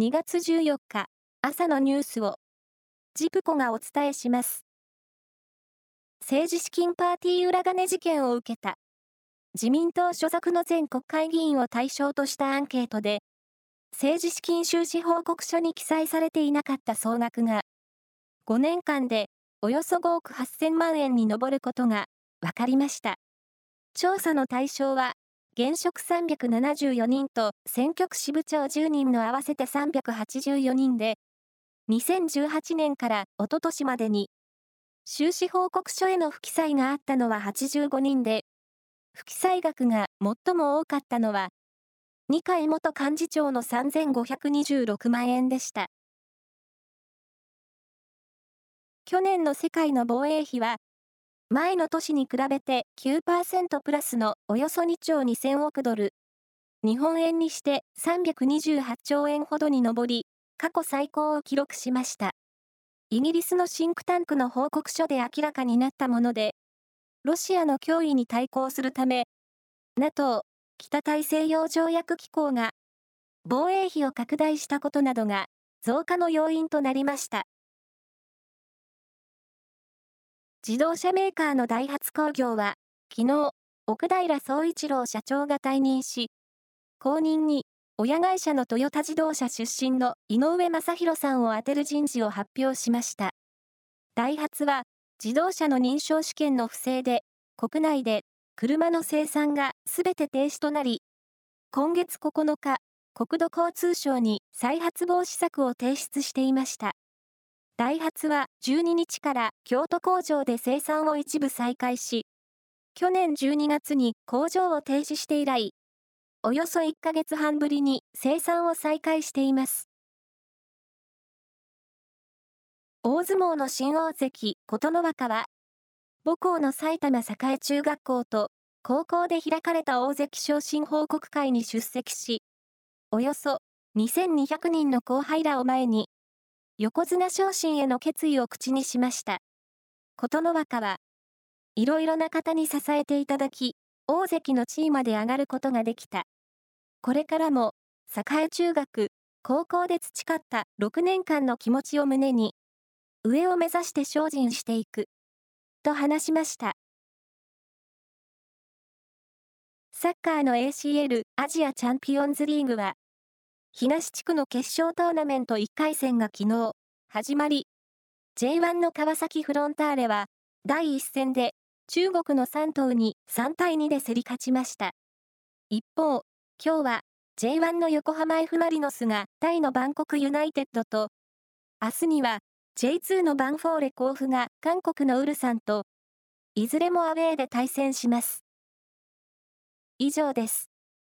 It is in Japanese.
2月14日朝のニュースをジプコがお伝えします。政治資金パーティー裏金事件を受けた自民党所属の全国会議員を対象としたアンケートで政治資金収支報告書に記載されていなかった総額が5年間でおよそ5億8000万円に上ることが分かりました。調査の対象は現職374人と選挙区支部長10人の合わせて384人で、2018年からおととしまでに、収支報告書への不記載があったのは85人で、不記載額が最も多かったのは、二階元幹事長の3526万円でした。去年の世界の防衛費は前の年に比べて9%プラスのおよそ2兆2000億ドル。日本円にして328兆円ほどに上り、過去最高を記録しました。イギリスのシンクタンクの報告書で明らかになったもので、ロシアの脅威に対抗するため、NATO、北大西洋条約機構が防衛費を拡大したことなどが増加の要因となりました。自動車メーカーのダイハツ工業は、昨日、奥平総一郎社長が退任し、後任に、親会社のトヨタ自動車出身の井上正宏さんを充てる人事を発表しました。ダイハツは、自動車の認証試験の不正で、国内で車の生産がすべて停止となり、今月9日、国土交通省に再発防止策を提出していました。ダイハツは12日から京都工場で生産を一部再開し、去年12月に工場を停止して以来、およそ1ヶ月半ぶりに生産を再開しています。大相撲の新大関、琴ノ若は、母校の埼玉栄中学校と高校で開かれた大関昇進報告会に出席し、およそ2200人の後輩らを前に横綱昇進への決意を口にしました。琴ノ若は、いろいろな方に支えていただき、大関の地位まで上がることができた。これからも、栄中学、高校で培った6年間の気持ちを胸に、上を目指して精進していく。と話しました。サッカーの ACL アジアチャンピオンズリーグは、東地区の決勝トーナメント1回戦が昨日、始まり、J1 の川崎フロンターレは、第1戦で中国の3頭に3対2で競り勝ちました。一方、今日は J1 の横浜 F マリノスがタイのバンコクユナイテッドと、明日には J2 のバンフォーレ甲府が韓国のウルサンと、いずれもアウェーで対戦します。以上です。